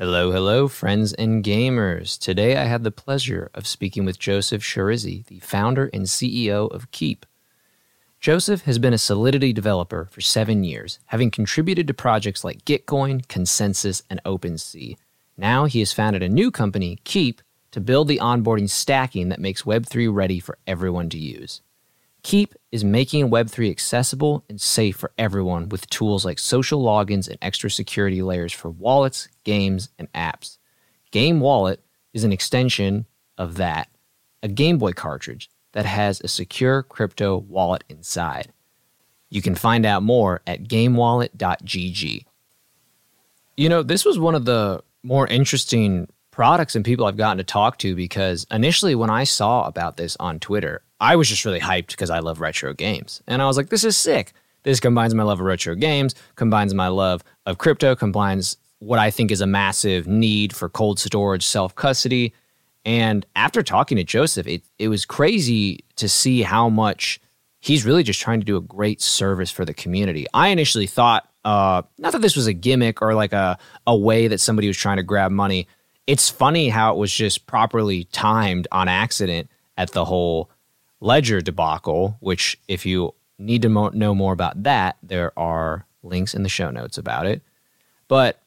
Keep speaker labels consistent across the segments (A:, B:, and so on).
A: Hello, hello, friends and gamers. Today I had the pleasure of speaking with Joseph Schiarizzi, the founder and CEO of Keyp. Joseph has been a Solidity developer for seven years, having contributed to projects like Gitcoin, ConsenSys, and OpenSea. Now he has founded a new company, Keyp, to build the onboarding stacking that makes Web3 ready for everyone to use. Keyp is making Web3 accessible and safe for everyone with tools like social logins and extra security layers for wallets, games, and apps. Game Wallet is an extension of that, a Game Boy cartridge that has a secure crypto wallet inside. You can find out more at gamewallet.gg. You know, this was one of the more interesting products and people I've gotten to talk to because initially when I saw about this on Twitter, I was just really hyped because I love retro games. And I was like, this is sick. This combines my love of retro games, combines my love of crypto, combines what I think is a massive need for cold storage, self custody. And after talking to Joseph, it, it was crazy to see how much he's really just trying to do a great service for the community. I initially thought, uh, not that this was a gimmick or like a, a way that somebody was trying to grab money it's funny how it was just properly timed on accident at the whole Ledger debacle, which, if you need to mo- know more about that, there are links in the show notes about it. But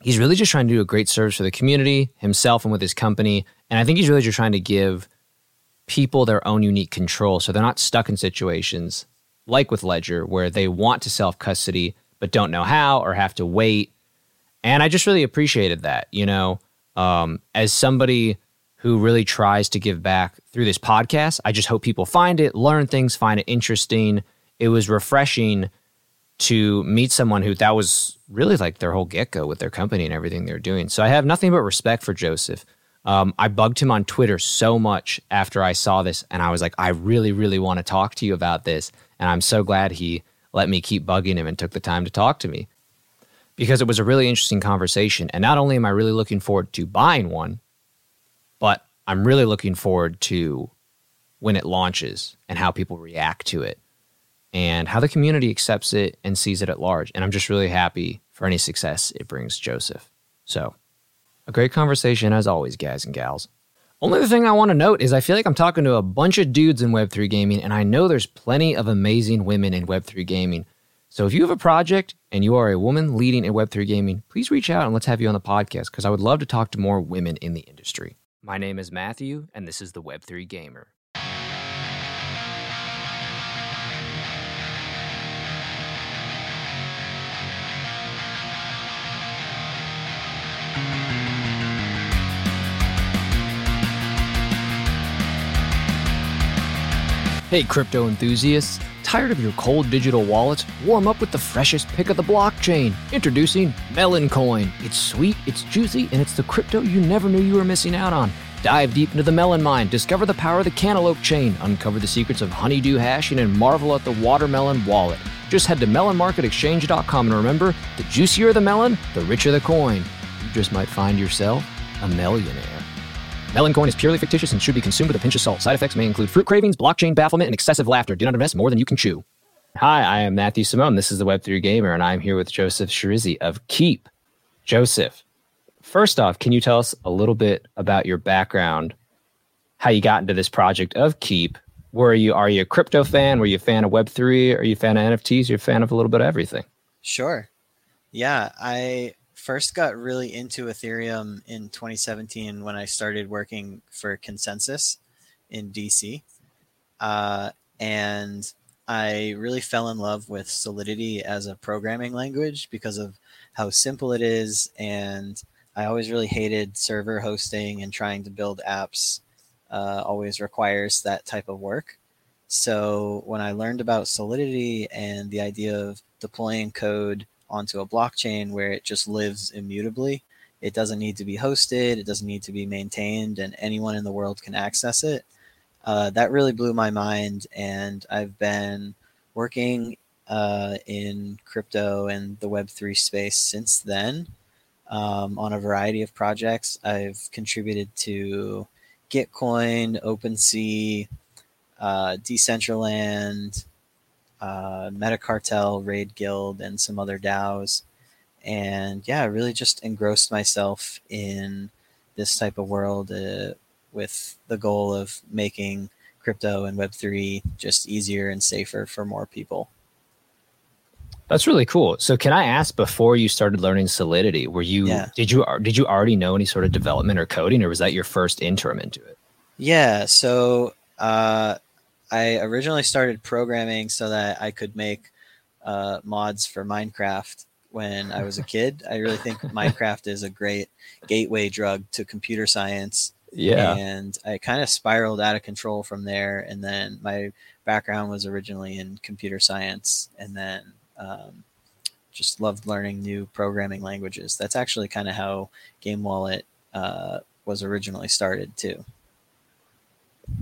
A: he's really just trying to do a great service for the community, himself, and with his company. And I think he's really just trying to give people their own unique control so they're not stuck in situations like with Ledger where they want to self custody but don't know how or have to wait. And I just really appreciated that. You know, um, as somebody who really tries to give back through this podcast, I just hope people find it, learn things, find it interesting. It was refreshing to meet someone who that was really like their whole get go with their company and everything they're doing. So I have nothing but respect for Joseph. Um, I bugged him on Twitter so much after I saw this, and I was like, I really, really want to talk to you about this. And I'm so glad he let me keep bugging him and took the time to talk to me because it was a really interesting conversation. And not only am I really looking forward to buying one, I'm really looking forward to when it launches and how people react to it and how the community accepts it and sees it at large. And I'm just really happy for any success it brings Joseph. So, a great conversation as always, guys and gals. Only the thing I want to note is I feel like I'm talking to a bunch of dudes in Web3 gaming, and I know there's plenty of amazing women in Web3 gaming. So if you have a project and you are a woman leading in Web3 gaming, please reach out and let's have you on the podcast because I would love to talk to more women in the industry. My name is Matthew, and this is the Web3 Gamer. Hey, crypto enthusiasts. Tired of your cold digital wallets? Warm up with the freshest pick of the blockchain. Introducing Melon Coin. It's sweet, it's juicy, and it's the crypto you never knew you were missing out on. Dive deep into the melon mine, discover the power of the cantaloupe chain, uncover the secrets of honeydew hashing, and marvel at the watermelon wallet. Just head to melonmarketexchange.com and remember the juicier the melon, the richer the coin. You just might find yourself a millionaire. Melon coin is purely fictitious and should be consumed with a pinch of salt. Side effects may include fruit cravings, blockchain bafflement, and excessive laughter. Do not invest more than you can chew. Hi, I am Matthew Simone. This is the Web3 Gamer, and I'm here with Joseph Schiarizzi of Keyp. Joseph, first off, can you tell us a little bit about your background, how you got into this project of Keyp? Were you are you a crypto fan? Were you a fan of Web3? Are you a fan of NFTs? You're a fan of a little bit of everything.
B: Sure. Yeah, I first got really into Ethereum in 2017 when I started working for ConsenSys in DC. Uh, and I really fell in love with Solidity as a programming language because of how simple it is. And I always really hated server hosting and trying to build apps uh, always requires that type of work. So when I learned about Solidity and the idea of deploying code onto a blockchain where it just lives immutably. It doesn't need to be hosted, it doesn't need to be maintained, and anyone in the world can access it. Uh, that really blew my mind, and I've been working uh, in crypto and the Web3 space since then um, on a variety of projects. I've contributed to Gitcoin, OpenSea, uh, Decentraland, uh, Metacartel, Raid Guild, and some other DAOs. and yeah, I really just engrossed myself in this type of world uh, with the goal of making crypto and Web3 just easier and safer for more people.
A: That's really cool. So can I ask before you started learning Solidity, were you yeah. did you did you already know any sort of development or coding or was that your first interim into it?
B: Yeah, so uh, I originally started programming so that I could make uh, mods for Minecraft when I was a kid. I really think Minecraft is a great gateway drug to computer science.
A: Yeah.
B: And I kind of spiraled out of control from there. And then my background was originally in computer science. And then um, just loved learning new programming languages. That's actually kind of how Game Wallet uh, was originally started, too.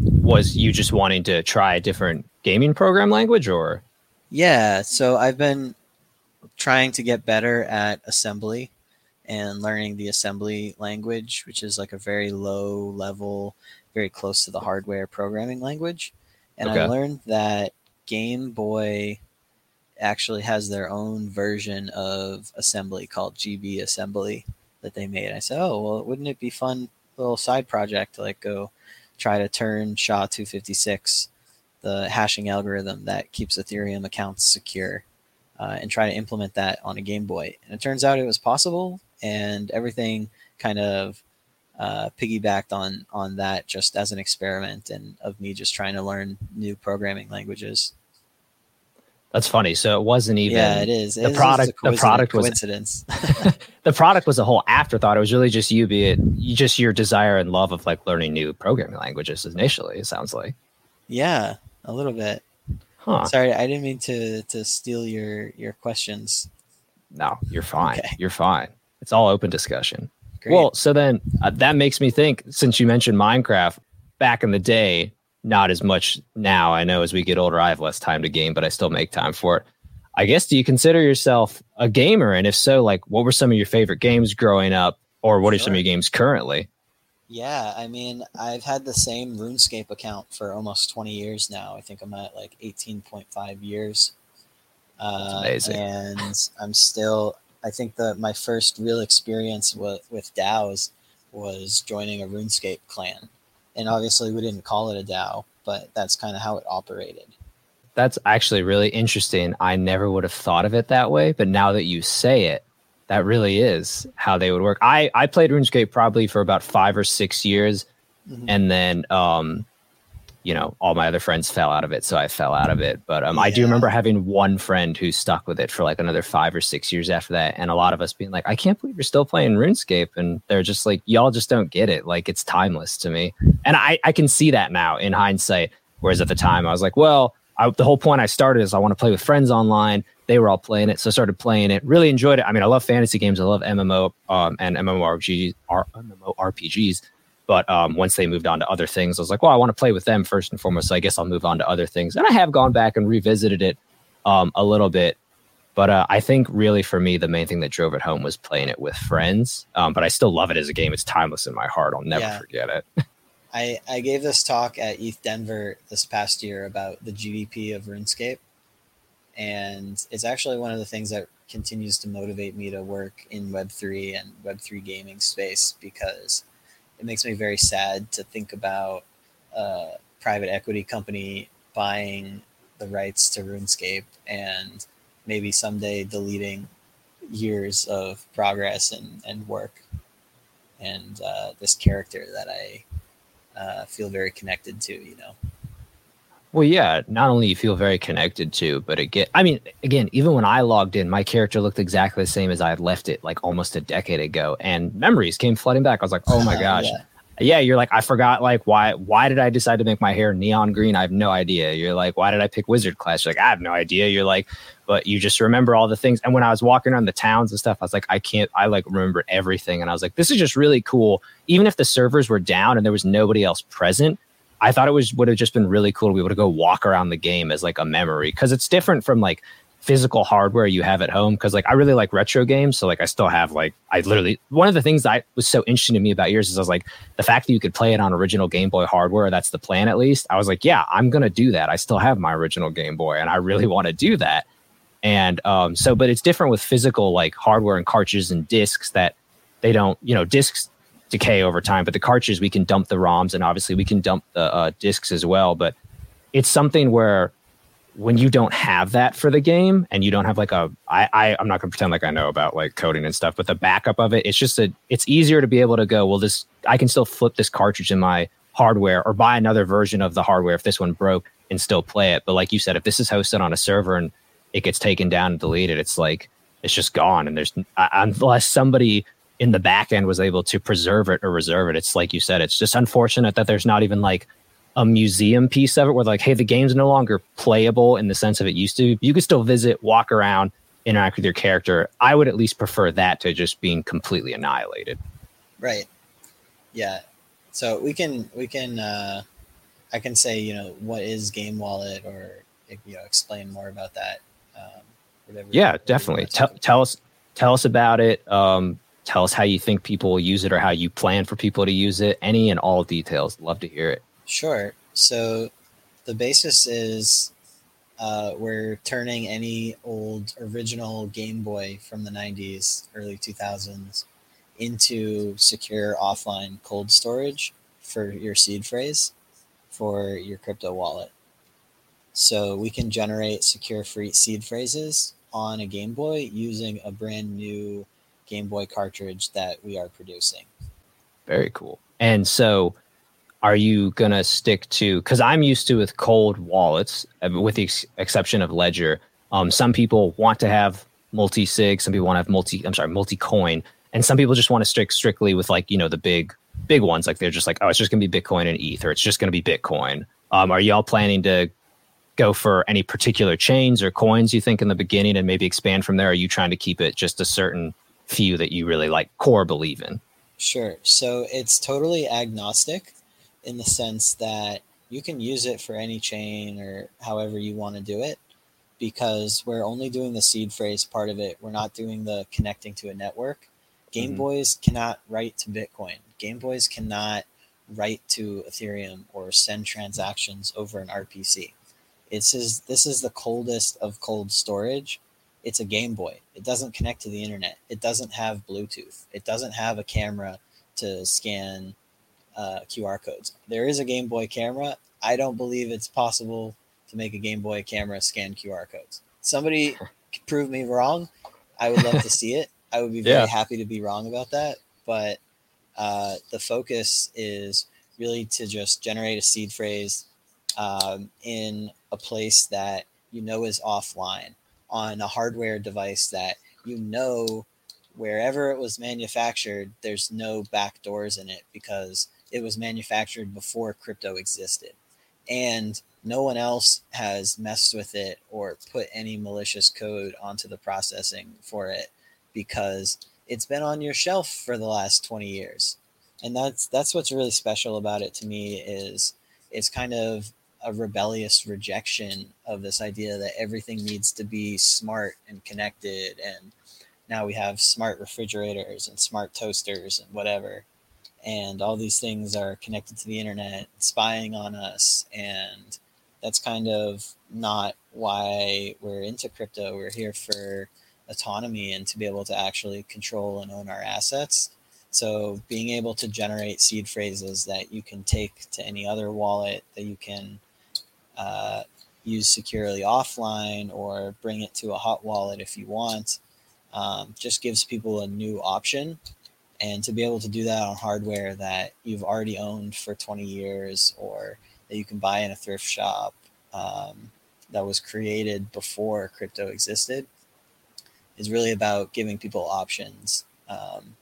A: Was you just wanting to try a different gaming program language or?
B: Yeah. So I've been trying to get better at assembly and learning the assembly language, which is like a very low level, very close to the hardware programming language. And okay. I learned that Game Boy actually has their own version of assembly called GB assembly that they made. I said, "Oh, well, wouldn't it be fun little side project to like go try to turn SHA 256, the hashing algorithm that keeps Ethereum accounts secure, uh, and try to implement that on a Game Boy. And it turns out it was possible, and everything kind of uh, piggybacked on on that just as an experiment and of me just trying to learn new programming languages.
A: That's funny. So it wasn't even.
B: Yeah, it is.
A: It the product. The product was coincidence. the product was a whole afterthought. It was really just you, be it you just your desire and love of like learning new programming languages initially. It sounds like.
B: Yeah, a little bit. Huh. Sorry, I didn't mean to to steal your your questions.
A: No, you're fine. Okay. You're fine. It's all open discussion. Great. Well, so then uh, that makes me think. Since you mentioned Minecraft, back in the day, not as much now. I know as we get older, I have less time to game, but I still make time for it. I guess do you consider yourself a gamer? And if so, like, what were some of your favorite games growing up, or what sure. are some of your games currently?
B: Yeah, I mean, I've had the same RuneScape account for almost 20 years now. I think I'm at like 18.5 years.
A: Uh, amazing.
B: And I'm still, I think that my first real experience with, with DAOs was joining a RuneScape clan. And obviously, we didn't call it a DAO, but that's kind of how it operated.
A: That's actually really interesting. I never would have thought of it that way, but now that you say it, that really is how they would work. I I played RuneScape probably for about five or six years, mm-hmm. and then um, you know, all my other friends fell out of it, so I fell out of it. But um, yeah. I do remember having one friend who stuck with it for like another five or six years after that, and a lot of us being like, "I can't believe you're still playing RuneScape," and they're just like, "Y'all just don't get it. Like it's timeless to me." And I I can see that now in hindsight. Whereas at the time, I was like, "Well." I, the whole point I started is I want to play with friends online they were all playing it, so I started playing it. Really enjoyed it. I mean, I love fantasy games. I love MMO um, and MMORPGs. MMORPGs. But um, once they moved on to other things, I was like, well, I want to play with them first and foremost. So I guess I'll move on to other things. And I have gone back and revisited it um, a little bit. But uh, I think really for me, the main thing that drove it home was playing it with friends. Um, but I still love it as a game. It's timeless in my heart. I'll never yeah. forget it.
B: I, I gave this talk at ETH Denver this past year about the GDP of RuneScape and it's actually one of the things that continues to motivate me to work in web3 and web3 gaming space because it makes me very sad to think about a private equity company buying the rights to runescape and maybe someday deleting years of progress and, and work. And uh, this character that i uh, feel very connected to you know
A: well, yeah, not only you feel very connected to, but again, I mean, again, even when I logged in, my character looked exactly the same as I had left it like almost a decade ago, and memories came flooding back. I was like, oh my gosh. yeah. yeah, you're like, I forgot, like, why why did I decide to make my hair neon green? I have no idea. You're like, why did I pick Wizard class? You're like, I have no idea. You're like, but you just remember all the things. And when I was walking around the towns and stuff, I was like, I can't, I like remember everything. And I was like, this is just really cool. Even if the servers were down and there was nobody else present, I thought it was would have just been really cool to be able to go walk around the game as like a memory because it's different from like physical hardware you have at home because like I really like retro games. So like I still have like I literally one of the things that was so interesting to me about yours is I was like the fact that you could play it on original Game Boy hardware, that's the plan at least. I was like, yeah, I'm gonna do that. I still have my original Game Boy and I really want to do that. And um, so, but it's different with physical like hardware and cartridges and discs that they don't, you know, discs decay over time, but the cartridges we can dump the ROMs and obviously we can dump the uh, discs as well. But it's something where when you don't have that for the game and you don't have like a I, I I'm not gonna pretend like I know about like coding and stuff, but the backup of it, it's just a it's easier to be able to go, well, this I can still flip this cartridge in my hardware or buy another version of the hardware if this one broke and still play it. But like you said, if this is hosted on a server and it gets taken down and deleted, it's like it's just gone. And there's unless somebody in the back end was able to preserve it or reserve it. It's like you said, it's just unfortunate that there's not even like a museum piece of it where like, hey, the game's no longer playable in the sense of it used to. You could still visit, walk around, interact with your character. I would at least prefer that to just being completely annihilated.
B: Right. Yeah. So we can we can uh I can say, you know, what is Game Wallet or you know, explain more about that. Um,
A: whatever, yeah, whatever definitely. Tell, tell us tell us about it. Um, tell us how you think people will use it or how you plan for people to use it. Any and all details. Love to hear it.
B: Sure. So the basis is uh, we're turning any old original Game Boy from the 90s, early 2000s into secure offline cold storage for your seed phrase for your crypto wallet. So we can generate secure free seed phrases on a Game Boy using a brand new Game Boy cartridge that we are producing.
A: Very cool. And so are you going to stick to because i'm used to with cold wallets uh, with the ex- exception of ledger. Um, some people want to have multi-sig some people want to have multi i'm sorry multi-coin and some people just want to stick strictly with like you know the big big ones. Like they're just like oh it's just going to be bitcoin and ether. It's just going to be bitcoin. Um, are y'all planning to go for any particular chains or coins you think in the beginning and maybe expand from there? Are you trying to keep it just a certain few that you really like core believe in
B: sure so it's totally agnostic in the sense that you can use it for any chain or however you want to do it because we're only doing the seed phrase part of it. We're not doing the connecting to a network. Game mm-hmm. Boys cannot write to Bitcoin. Game Boys cannot write to Ethereum or send transactions over an RPC. It's is this is the coldest of cold storage. It's a Game Boy. It doesn't connect to the internet. It doesn't have Bluetooth. It doesn't have a camera to scan uh, QR codes. There is a Game Boy camera. I don't believe it's possible to make a Game Boy camera scan QR codes. Somebody prove me wrong. I would love to see it. I would be very yeah. happy to be wrong about that. But uh, the focus is really to just generate a seed phrase um, in a place that you know is offline on a hardware device that you know wherever it was manufactured, there's no back doors in it because it was manufactured before crypto existed. And no one else has messed with it or put any malicious code onto the processing for it because it's been on your shelf for the last 20 years. And that's that's what's really special about it to me is it's kind of a rebellious rejection of this idea that everything needs to be smart and connected and now we have smart refrigerators and smart toasters and whatever and all these things are connected to the internet, spying on us, and that's kind of not why we're into crypto. We're here for autonomy and to be able to actually control and own our assets. So being able to generate seed phrases that you can take to any other wallet that you can uh, use securely offline or bring it to a hot wallet if you want. Um, just gives people a new option. And to be able to do that on hardware that you've already owned for 20 years or that you can buy in a thrift shop um, that was created before crypto existed is really about giving people options um,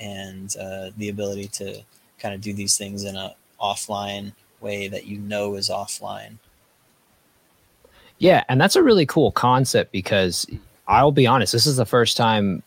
B: and uh, the ability to kind of do these things in a offline way that you know is offline
A: yeah and that's a really cool concept because i'll be honest this is the first time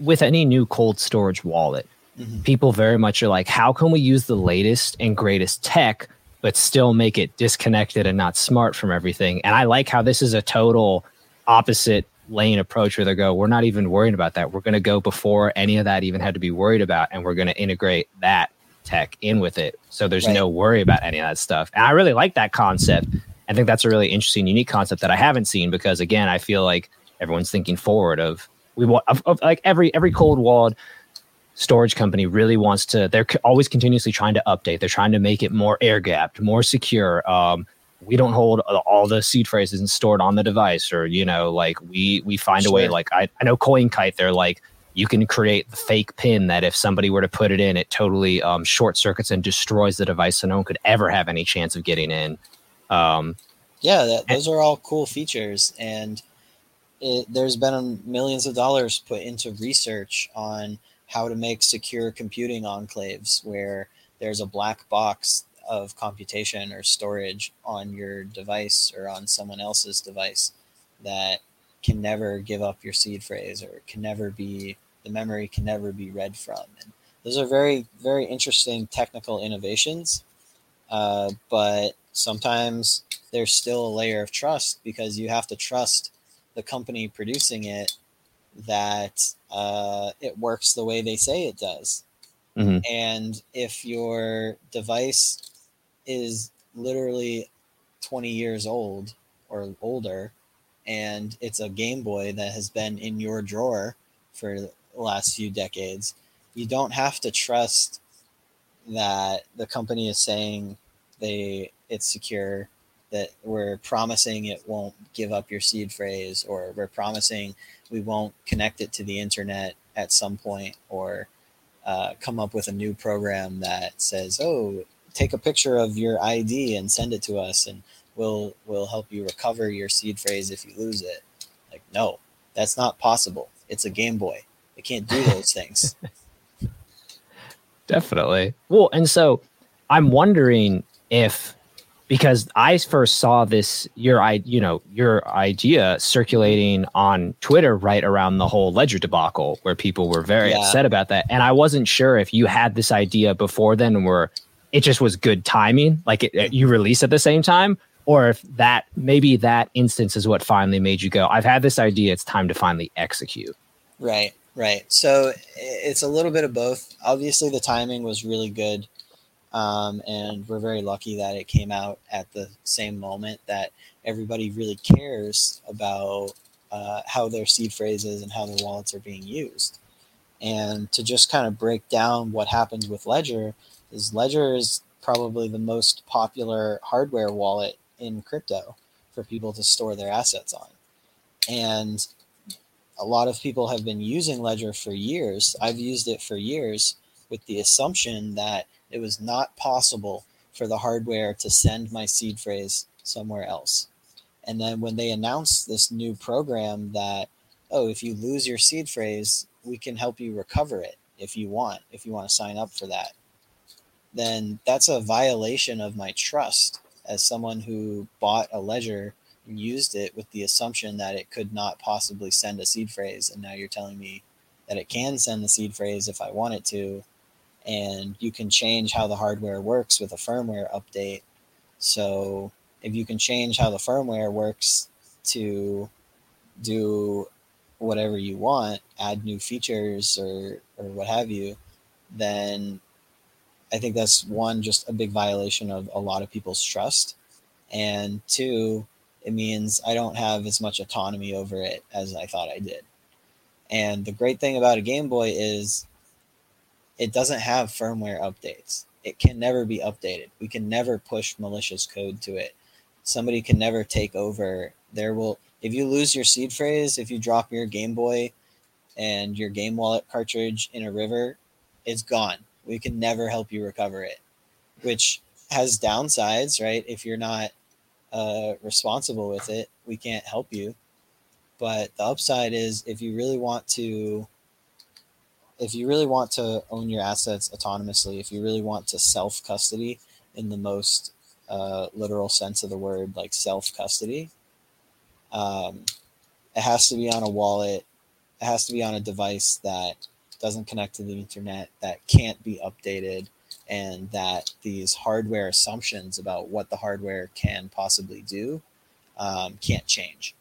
A: with any new cold storage wallet, mm-hmm. people very much are like, how can we use the latest and greatest tech, but still make it disconnected and not smart from everything? And I like how this is a total opposite lane approach where they go, we're not even worrying about that. We're going to go before any of that even had to be worried about, and we're going to integrate that tech in with it. So there's right. no worry about any of that stuff. And I really like that concept. I think that's a really interesting, unique concept that I haven't seen because again, I feel like everyone's thinking forward of we want of, of like every every cold walled storage company really wants to they're always continuously trying to update they're trying to make it more air gapped more secure um, we don't hold all the seed phrases and stored on the device or you know like we we find sure. a way like I, I know coinkite they're like you can create the fake pin that if somebody were to put it in it totally um, short circuits and destroys the device so no one could ever have any chance of getting in. Um,
B: yeah that, those and, are all cool features and it, there's been millions of dollars put into research on how to make secure computing enclaves where there's a black box of computation or storage on your device or on someone else's device that can never give up your seed phrase or can never be the memory can never be read from and those are very very interesting technical innovations uh, but sometimes there's still a layer of trust because you have to trust the company producing it that uh, it works the way they say it does. Mm-hmm. And if your device is literally 20 years old or older, and it's a Game Boy that has been in your drawer for last few decades, you don't have to trust that the company is saying they it's secure that we're promising it won't give up your seed phrase or we're promising we won't connect it to the internet at some point or uh, come up with a new program that says oh take a picture of your id and send it to us and we'll we'll help you recover your seed phrase if you lose it. Like no that's not possible. It's a game boy it can't do those things.
A: Definitely. Well and so i'm wondering if because I first saw this your i you know your idea circulating on Twitter right around the whole Ledger debacle where people were very yeah. upset about that. And I wasn't sure if you had this idea before then where it just was good timing like it, it, you released at the same time or if that maybe that instance is what finally made you go I've had this idea it's time to finally execute.
B: Right right so it's a little bit of both obviously the timing was really good um, and we're very lucky that it came out at the same moment that everybody really cares about uh, how their seed phrases and how their wallets are being used. And to just kind of break down what happened with Ledger is Ledger is probably the most popular hardware wallet in crypto for people to store their assets on. And a lot of people have been using Ledger for years. I've used it for years with the assumption that it was not possible for the hardware to send my seed phrase somewhere else. And then when they announced this new program that, oh, if you lose your seed phrase, we can help you recover it if you want, if you want to sign up for that, then that's a violation of my trust as someone who bought a ledger used it with the assumption that it could not possibly send a seed phrase. And now you're telling me that it can send the seed phrase if I want it to and you can change how the hardware works with a firmware update. So if you can change how the firmware works to do whatever you want, add new features or or what have you, then I think that's one just a big violation of a lot of people's trust. And two, it means I don't have as much autonomy over it as I thought I did. And the great thing about a Game Boy is it doesn't have firmware updates. It can never be updated. We can never push malicious code to it. Somebody can never take over. There will if you lose your seed phrase, if you drop your Game Boy and your game wallet cartridge in a river, it's gone. We can never help you recover it, which has downsides, right? If you're not uh, responsible with it, we can't help you. But the upside is if you really want to if you really want to own your assets autonomously, if you really want to self custody in the most uh, literal sense of the word, like self custody, um, it has to be on a wallet. It has to be on a device that doesn't connect to the internet, that can't be updated, and that these hardware assumptions about what the hardware can possibly do um, can't change.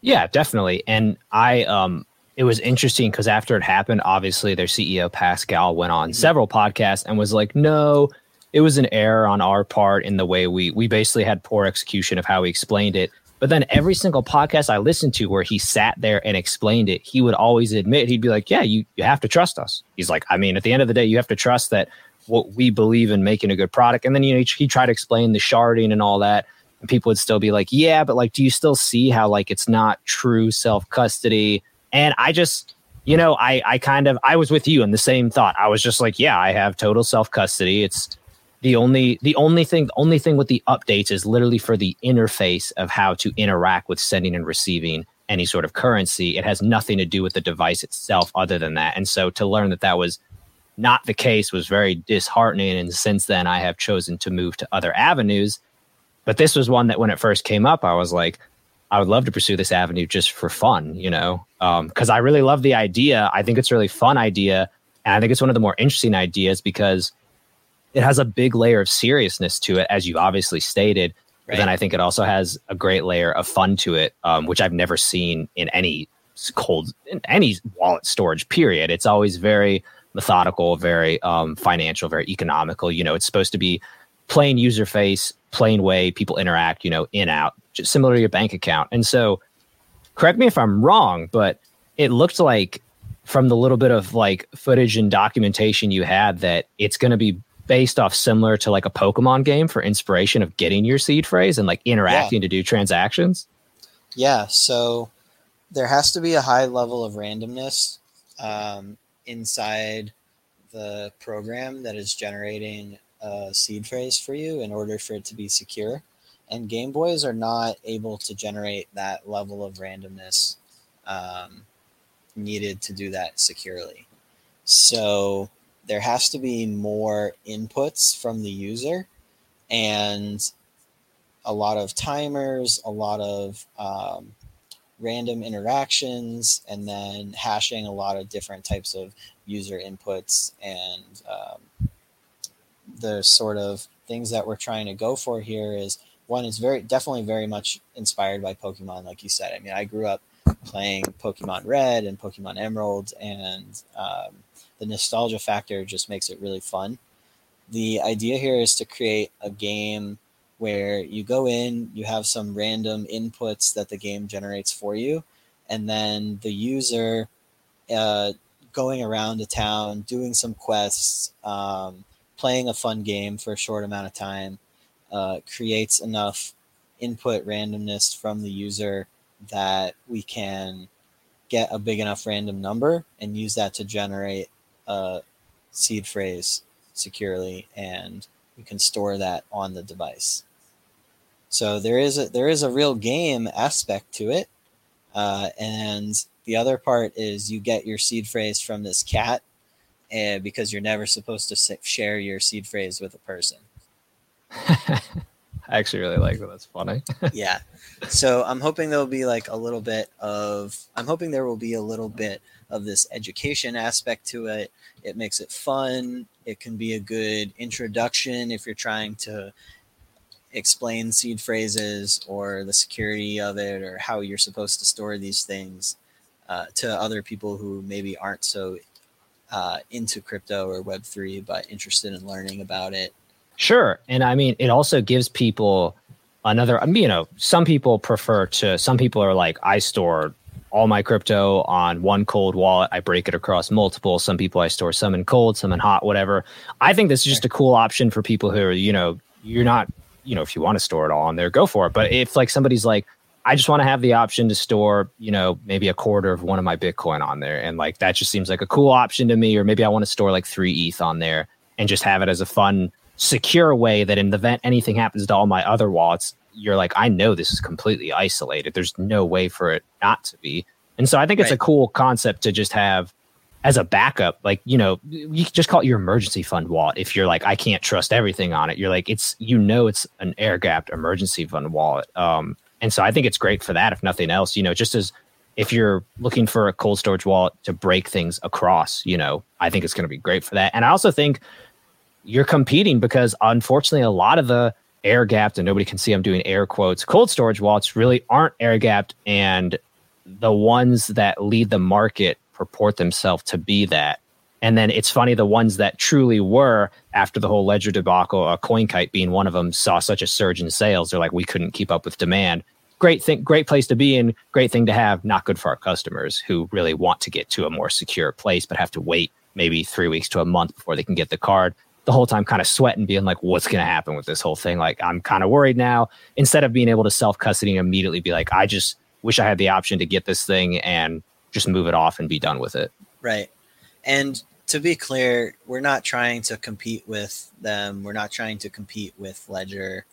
A: Yeah, definitely. And I um it was interesting because after it happened, obviously their CEO Pascal went on mm-hmm. several podcasts and was like, "No, it was an error on our part in the way we we basically had poor execution of how we explained it. But then every single podcast I listened to where he sat there and explained it, he would always admit, he'd be like, Yeah, you, you have to trust us. He's like, I mean, at the end of the day, you have to trust that what we believe in making a good product. And then, you know, he, he tried to explain the sharding and all that. And people would still be like, Yeah, but like, do you still see how like it's not true self custody? And I just, you know, I, I kind of, I was with you in the same thought. I was just like, Yeah, I have total self custody. It's, the only the only thing the only thing with the updates is literally for the interface of how to interact with sending and receiving any sort of currency. It has nothing to do with the device itself other than that. And so to learn that that was not the case was very disheartening. And since then i have chosen to move to other avenues. But this was one that when it first came up i was like i would love to pursue this avenue just for fun you know? Because um, i really love the idea. I think it's a really fun idea. And i think it's one of the more interesting ideas because it has a big layer of seriousness to it, as you obviously stated. Right. But then I think it also has a great layer of fun to it, um, which I've never seen in any cold in any wallet storage. Period. It's always very methodical, very um, financial, very economical. You know, it's supposed to be plain user face, plain way people interact. You know, in out, just similar to your bank account. And so, correct me if I'm wrong, but it looked like from the little bit of like footage and documentation you had that it's going to be based off similar to like a Pokemon game for inspiration of getting your seed phrase and like interacting yeah. to do transactions?
B: Yeah. So there has to be a high level of randomness um, inside the program that is generating a seed phrase for you in order for it to be secure. And Game Boys are not able to generate that level of randomness um, needed to do that securely. So there has to be more inputs from the user and a lot of timers, a lot of um, random interactions, and then hashing a lot of different types of user inputs and um, the sort of things that we're trying to go for here is one is very definitely very much inspired by Pokemon, like you said. I mean, I grew up playing Pokemon Red and Pokemon Emerald, and um, the nostalgia factor just makes it really fun. The idea here is to create a game where you go in, you have some random inputs that the game generates for you, and then the user uh, going around a town, doing some quests, um, playing a fun game for a short amount of time, uh, creates enough input randomness from the user that we can get a big enough random number and use that to generate a seed phrase securely and you can store that on the device. So there is a there is a real game aspect to it, uh, and the other part is you get your seed phrase from this cat, uh, because you're never supposed to share your seed phrase with a person.
A: I actually really like that. That's funny.
B: yeah. So I'm hoping there'll be like a little bit of I'm hoping there will be a little bit of this education aspect to it. It makes it fun. It can be a good introduction if you're trying to explain seed phrases or the security of it or how you're supposed to store these things uh, to other people who maybe aren't so uh, into crypto or Web3 but interested in learning about it
A: Sure. And I mean, it also gives people another, you know, some people prefer to, some people are like, I store all my crypto on one cold wallet. I break it across multiple. Some people I store some in cold, some in hot, whatever. I think this is just a cool option for people who are, you know, you're not, you know, if you want to store it all on there, go for it. But if like somebody's like, I just want to have the option to store, you know, maybe a quarter of one of my Bitcoin on there. And like that just seems like a cool option to me. Or maybe I want to store like three ETH on there and just have it as a fun secure way that in the event anything happens to all my other wallets, you're like, I know this is completely isolated. There's no way for it not to be. And so I think it's right. a cool concept to just have as a backup. Like, you know, you just call it your emergency fund wallet. If you're like, I can't trust everything on it, you're like, it's, you know, it's an air gapped emergency fund wallet. Um, and so I think it's great for that, if nothing else, you know, just as if you're looking for a cold storage wallet to break things across, you know, I think it's going to be great for that. And I also think you're competing because unfortunately a lot of the air gapped and nobody can see I'm doing air quotes cold storage wallets really aren't air gapped and the ones that lead the market purport themselves to be that And then it's funny, the ones that truly were after the whole Ledger debacle, uh, CoinKite being one of them, saw such a surge in sales. They're like, we couldn't keep up with demand. Great thing, great place to be in, great thing to have. Not good for our customers who really want to get to a more secure place, but have to wait maybe three weeks to a month before they can get the card. The whole time, kind of sweating, being like, what's going to happen with this whole thing? Like, I'm kind of worried now. Instead of being able to self custody and immediately be like, I just wish I had the option to get this thing and just move it off and be done with it.
B: Right. And to be clear, we're not trying to compete with them. We're not trying to compete with Ledger.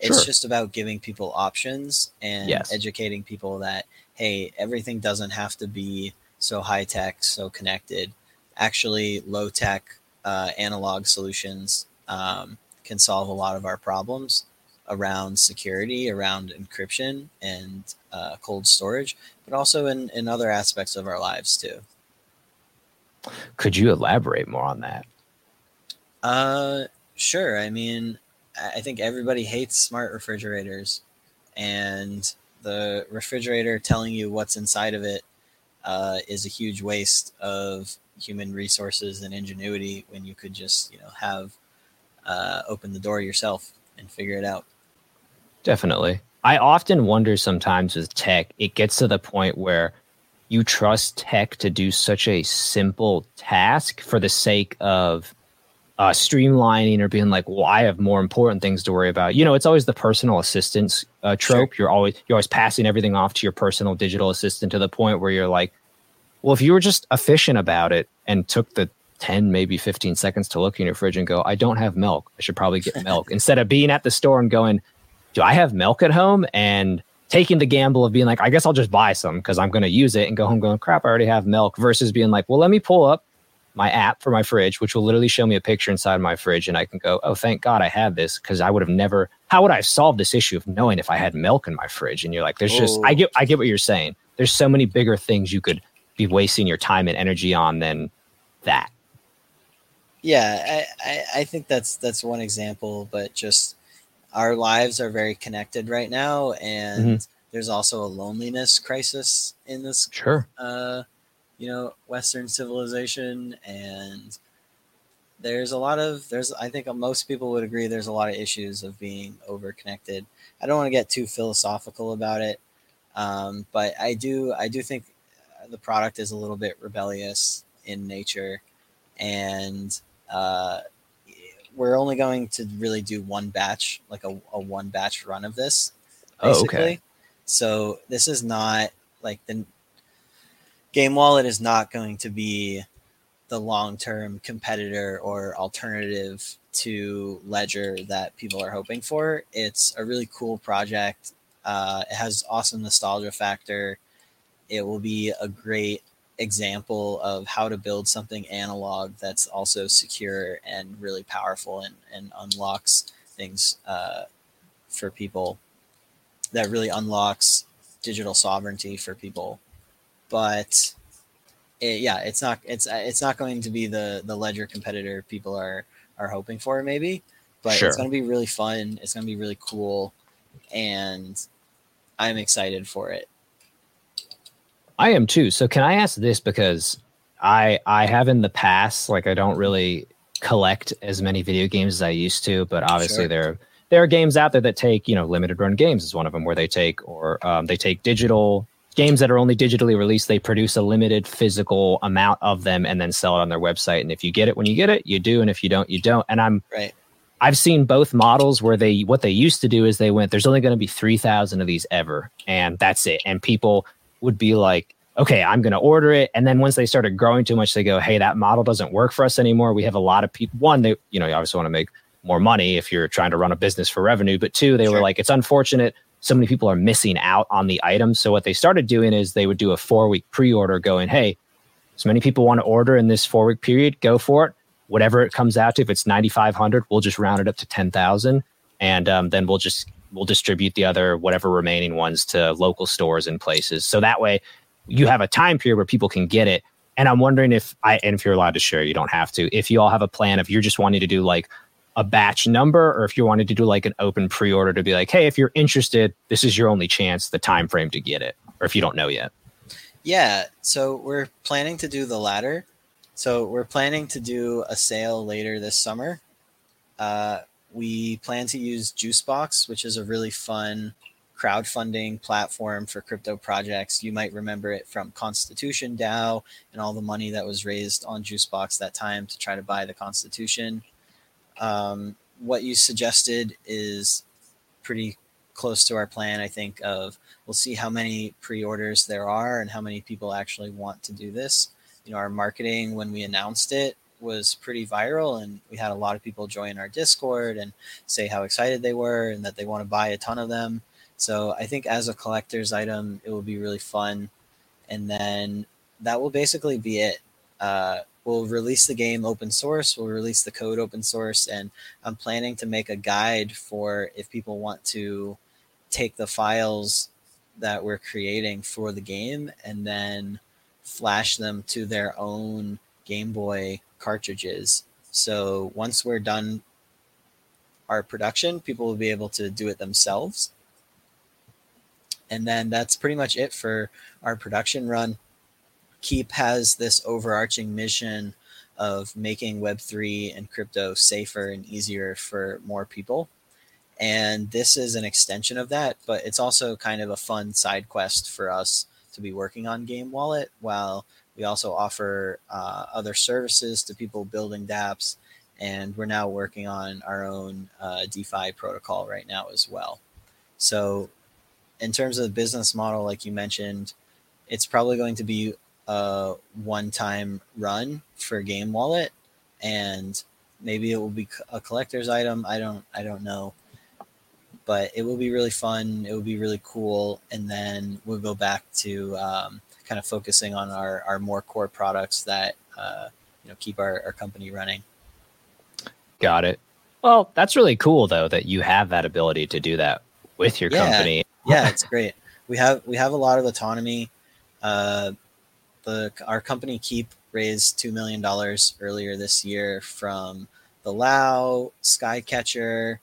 B: It's
A: Sure.
B: just about giving people options and
A: Yes.
B: educating people that hey, everything doesn't have to be so high tech, so connected. Actually, low tech uh, analog solutions um, can solve a lot of our problems around security, around encryption, and uh, cold storage, but also in, in other aspects of our lives too.
A: Could you elaborate more on that?
B: Uh, sure. I mean, I think everybody hates smart refrigerators, and the refrigerator telling you what's inside of it uh, is a huge waste of human resources and ingenuity when you could just, you know, have uh, open the door yourself and figure it out.
A: Definitely. I often wonder sometimes with tech, it gets to the point where you trust tech to do such a simple task for the sake of uh, streamlining or being like, well, I have more important things to worry about. You know, it's always the personal assistance uh, trope. You're always you're always passing everything off to your personal digital assistant to the point where you're like, well, if you were just efficient about it and took the 10, maybe 15 seconds to look in your fridge and go, I don't have milk. I should probably get milk. Instead of being at the store and going, do I have milk at home? And taking the gamble of being like, I guess I'll just buy some because I'm going to use it and go home going, crap, I already have milk versus being like, well, let me pull up my app for my fridge, which will literally show me a picture inside my fridge. And I can go, oh, thank God I have this because I would have never, how would I have solved this issue of knowing if I had milk in my fridge? And you're like, there's just, I
B: Oh.
A: get, I get what you're saying. There's so many bigger things you could be wasting your time and energy on than that.
B: Yeah, I, I, I think that's that's one example, but just our lives are very connected right now, and there's also a loneliness crisis in this,
A: Sure.
B: uh, you know, Western civilization, and there's a lot of there's I think most people would agree there's a lot of issues of being over connected. I don't want to get too philosophical about it, um, but I do I do think the product is a little bit rebellious in nature, and uh, we're only going to really do one batch, like a, a one batch run of this.
A: Oh, okay.
B: So this is not like the game wallet is not going to be the long term competitor or alternative to Ledger that people are hoping for. It's a really cool project. Uh, it has awesome nostalgia factor. It will be a great example of how to build something analog that's also secure and really powerful and, and unlocks things uh, for people that really unlocks digital sovereignty for people but it, yeah it's not it's it's not going to be the the ledger competitor people are are hoping for maybe but
A: Sure.
B: it's going to be really fun it's going to be really cool and i'm excited for it
A: I am too. So can I ask this because I I have in the past like I don't really collect as many video games as I used to, but obviously
B: Sure.
A: there there are games out there that take you know limited run games is one of them where they take or um, they take digital games that are only digitally released. They produce a limited physical amount of them and then sell it on their website. And if you get it when you get it, you do, and if you don't, you don't. And I'm
B: right
A: I've seen both models where they what they used to do is they went there's only going to be 3000 of these ever and that's it and people would be like okay I'm going to order it. And then once they started growing too much they go hey that model doesn't work for us anymore. We have a lot of people one they you know you obviously want to make more money if you're trying to run a business for revenue but two they were like it's unfortunate. So many people are missing out on the items so what they started doing is they would do a 4 week pre-order going hey so many people want to order in this four week period, go for it. Whatever it comes out to, if it's 9,500, we'll just round it up to 10,000. And um, then we'll just, we'll distribute the other, whatever remaining ones to local stores and places. So that way you have a time period where people can get it. And I'm wondering if I, and if you're allowed to share, you don't have to, if you all have a plan, if you're just wanting to do like a batch number, or if you're wanting to do like an open pre order to be like, hey, if you're interested, this is your only chance, the time frame to get it, or if you don't know yet.
B: Yeah, so we're planning to do the latter. So we're planning to do a sale later this summer. Uh, we plan to use Juicebox, which is a really fun crowdfunding platform for crypto projects. You might remember it from Constitution DAO and all the money that was raised on Juicebox that time to try to buy the Constitution. Um, what you suggested is pretty close to our plan, I think, of we'll see how many pre-orders there are and how many people actually want to do this. You know, our marketing when we announced it was pretty viral and we had a lot of people join our Discord and say how excited they were and that they want to buy a ton of them. So I think as a collector's item, it will be really fun. And then that will basically be it. Uh, we'll release the game open source, we'll release the code open source, and I'm planning to make a guide for if people want to take the files that we're creating for the game and then flash them to their own Game Boy cartridges. So once we're done our production, people will be able to do it themselves. And then that's pretty much it for our production run. Keyp has this overarching mission of making Web3 and crypto safer and easier for more people. And this is an extension of that, but it's also kind of a fun side quest for us to be working on Game Wallet while we also offer uh, other services to people building dApps. And we're now working on our own uh, DeFi protocol right now as well. So, in terms of the business model, like you mentioned, it's probably going to be a one time run for Game Wallet. And maybe it will be a collector's item. I don't, I don't know but it will be really fun. It will be really cool, and then we'll go back to um, kind of focusing on our, our more core products that uh, you know keep our, our company running.
A: Got it. Well, that's really cool though that you have that ability to do that with your
B: yeah.
A: company.
B: yeah, it's great. We have we have a lot of autonomy. Uh, the our company Keyp raised two million dollars earlier this year from the LAO, Skycatcher,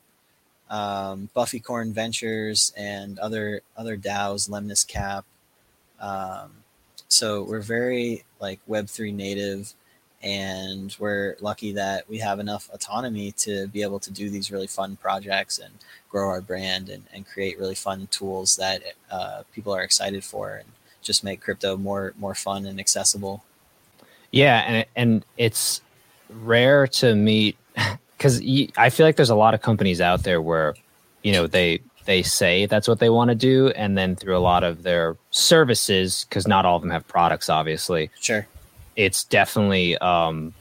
B: um, Buffycorn Ventures, and other other DAOs, Lemniscap. Um, so we're very like Web3 native, and we're lucky that we have enough autonomy to be able to do these really fun projects and grow our brand and, and create really fun tools that uh, people are excited for and just make crypto more more fun and accessible.
A: Yeah, and and it's rare to meet because I feel like there's a lot of companies out there where, you know, they they say that's what they want to do, and then through a lot of their services, because not all of them have products, obviously.
B: Sure.
A: It's definitely um,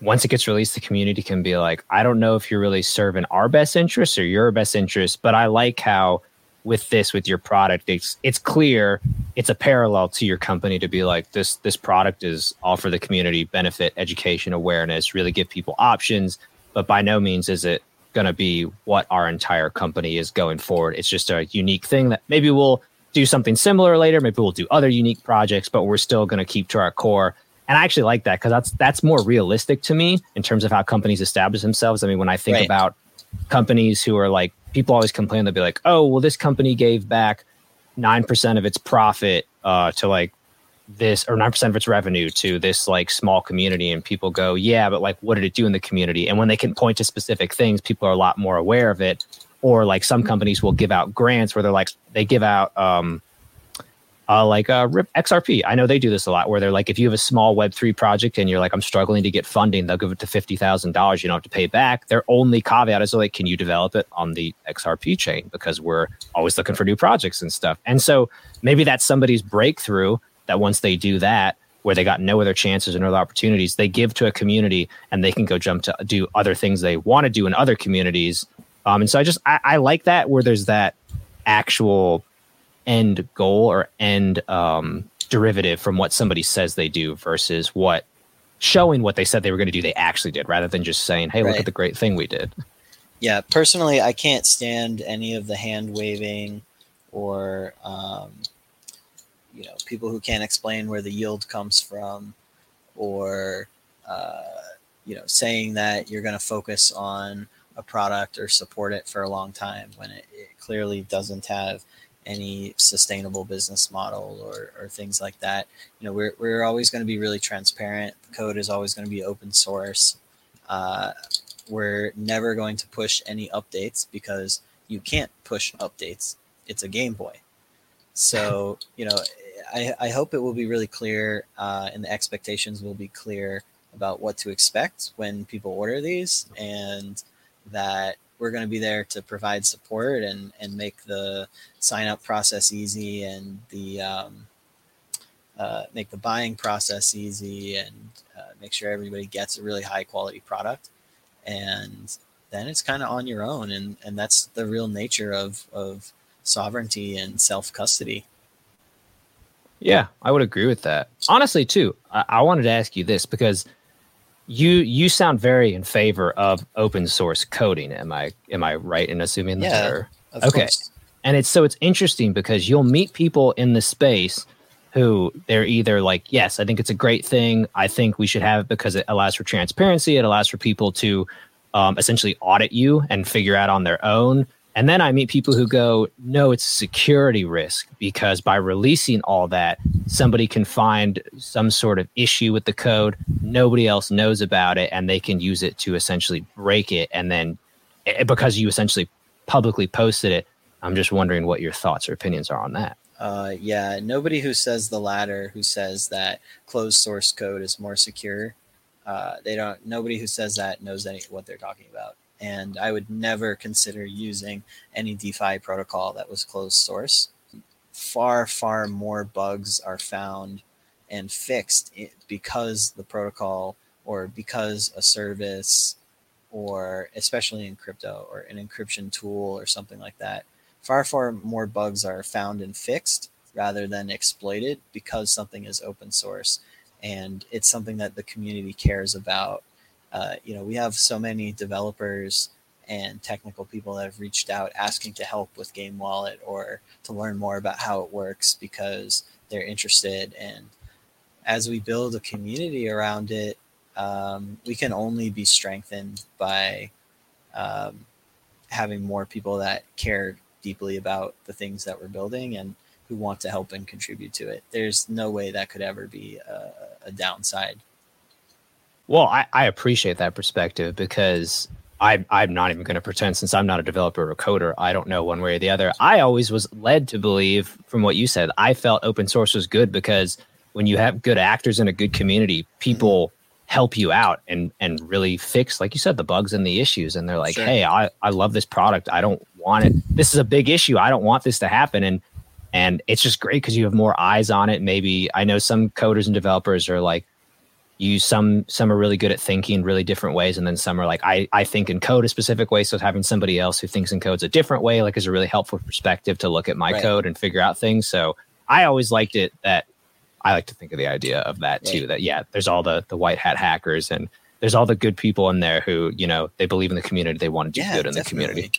A: once it gets released, the community can be like, I don't know if you're really serving our best interests or your best interests, but I like how with this with your product it's it's clear it's a parallel to your company to be like this this product is all for the community benefit education awareness really give people options but by no means is it going to be what our entire company is going forward. It's just a unique thing that maybe we'll do something similar later. Maybe we'll do other unique projects, but we're still going to keep to our core. And I actually like that because that's that's more realistic to me in terms of how companies establish themselves. I mean, when I think right. about companies who are like people always complain, they'll be like, "Oh, well, this company gave back nine percent of its profit uh, to like this or 9% of its revenue to this like small community and people go yeah but like what did it do in the community and when they can point to specific things people are a lot more aware of it or like some companies will give out grants where they're like they give out um uh, like uh, RIP XRP. I know they do this a lot where they're like, if you have a small Web3 project and you're like, I'm struggling to get funding, they'll give it to $50,000. You don't have to pay back. Their only caveat is like, can you develop it on the XRP chain? Because we're always looking for new projects and stuff. And so maybe that's somebody's breakthrough that once they do that, where they got no other chances and other opportunities, they give to a community and they can go jump to do other things they want to do in other communities. Um, and so I just I, I, like that where there's that actual end goal or end um, derivative from what somebody says they do versus what showing what they said they were going to do they actually did rather than just saying hey right. look at the great thing we did
B: yeah personally i can't stand any of the hand waving or um, you know people who can't explain where the yield comes from or uh, you know saying that you're going to focus on a product or support it for a long time when it, it, clearly doesn't have any sustainable business model or, or things like that. You know, we're, we're always going to be really transparent. The code is always going to be open source. Uh, we're never going to push any updates because you can't push updates. It's a Game Boy. So, you know, I, I hope it will be really clear uh, and the expectations will be clear about what to expect when people order these and that we're going to be there to provide support and, and make the sign up process easy and the um, uh, make the buying process easy and uh, make sure everybody gets a really high quality product. And then it's kind of on your own and, and that's the real nature of, of sovereignty and self custody
A: yeah i would agree with that honestly too I, I wanted to ask you this because you you sound very in favor of open source coding. Am I am I right in assuming
B: that?
A: Yeah.
B: Or, okay. Course.
A: And it's so it's interesting because you'll meet people in the space who they're either like, yes, I think it's a great thing. I think we should have it because it allows for transparency. It allows for people to um, essentially audit you and figure out on their own. And then I meet people who go, no, it's a security risk because by releasing all that, somebody can find some sort of issue with the code. Nobody else knows about it, and they can use it to essentially break it. And then eh, because you essentially publicly posted it, I'm just wondering what your thoughts or opinions are on that.
B: Uh, yeah, nobody who says the latter, who says that closed source code is more secure, uh, they don't. Nobody who says that knows any what they're talking about and I would never consider using any DeFi protocol that was closed source. Far, far more bugs are found and fixed because the protocol or because a service or especially in crypto or an encryption tool or something like that far far more bugs are found and fixed rather than exploited because something is open source and it's something that the community cares about uh, you know, we have so many developers and technical people that have reached out asking to help with Game Wallet or to learn more about how it works because they're interested. And as we build a community around it, um, we can only be strengthened by um, having more people that care deeply about the things that we're building and who want to help and contribute to it. There's no way that could ever be a, a downside
A: well, I, I appreciate that perspective because I, I'm not even going to pretend since I'm not a developer or a coder, I don't know one way or the other. I always was led to believe from what you said, I felt open source was good because when you have good actors in a good community, people help you out and and really fix, like you said, the bugs and the issues. And they're like, sure. hey, I, I love this product. I don't want it. This is a big issue. I don't want this to happen. And and it's just great because you have more eyes on it. Maybe I know some coders and developers are like, you some some are really good at thinking really different ways and then some are like i i think in code a specific way so having somebody else who thinks in code's a different way like is a really helpful perspective to look at my right. code and figure out things so i always liked it that i like to think of the idea of that too right. that yeah there's all the the white hat hackers and there's all the good people in there who you know they believe in the community they want to do yeah, good in definitely. the community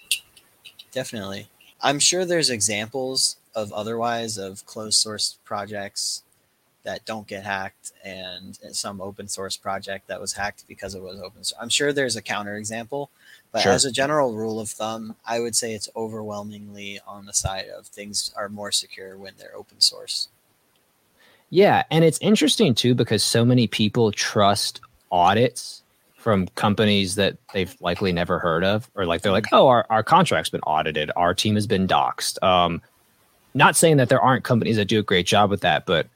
B: definitely i'm sure there's examples of otherwise of closed source projects that don't get hacked and some open source project that was hacked because it was open source. I'm sure there's a counterexample, but sure. as a general rule of thumb, I would say it's overwhelmingly on the side of things are more secure when they're open source.
A: Yeah, and it's interesting too because so many people trust audits from companies that they've likely never heard of, or like they're like, oh, our, our contract's been audited, our team has been doxxed. Um, not saying that there aren't companies that do a great job with that, but